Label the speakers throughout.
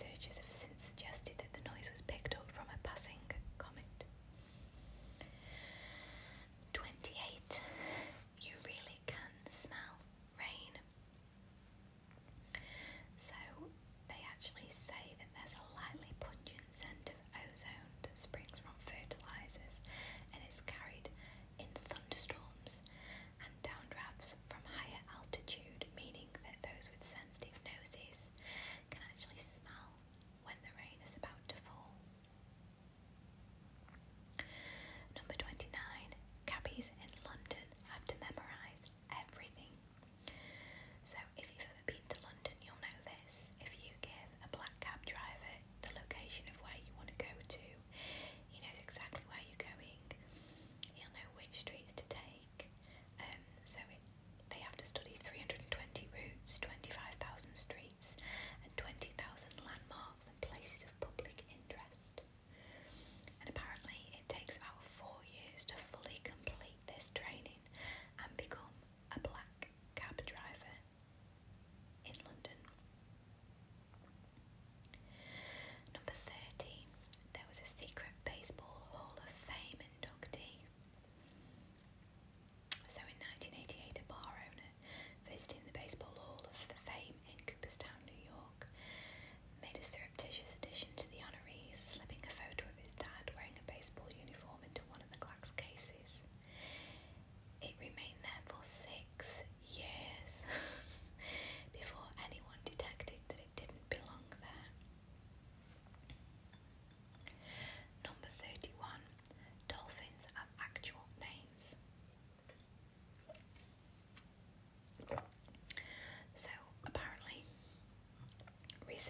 Speaker 1: Researchers have since suggested that the noise was picked up from a passing comet. 28. You really can smell rain. So they actually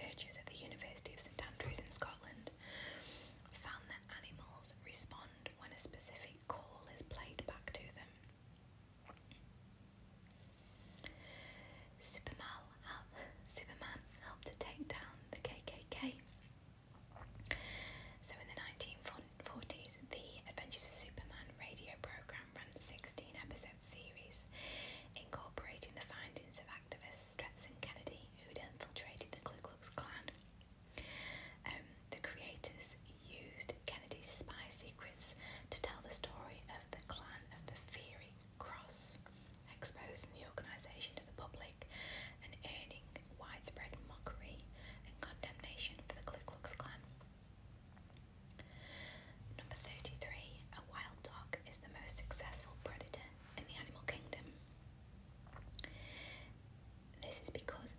Speaker 1: researchers this is because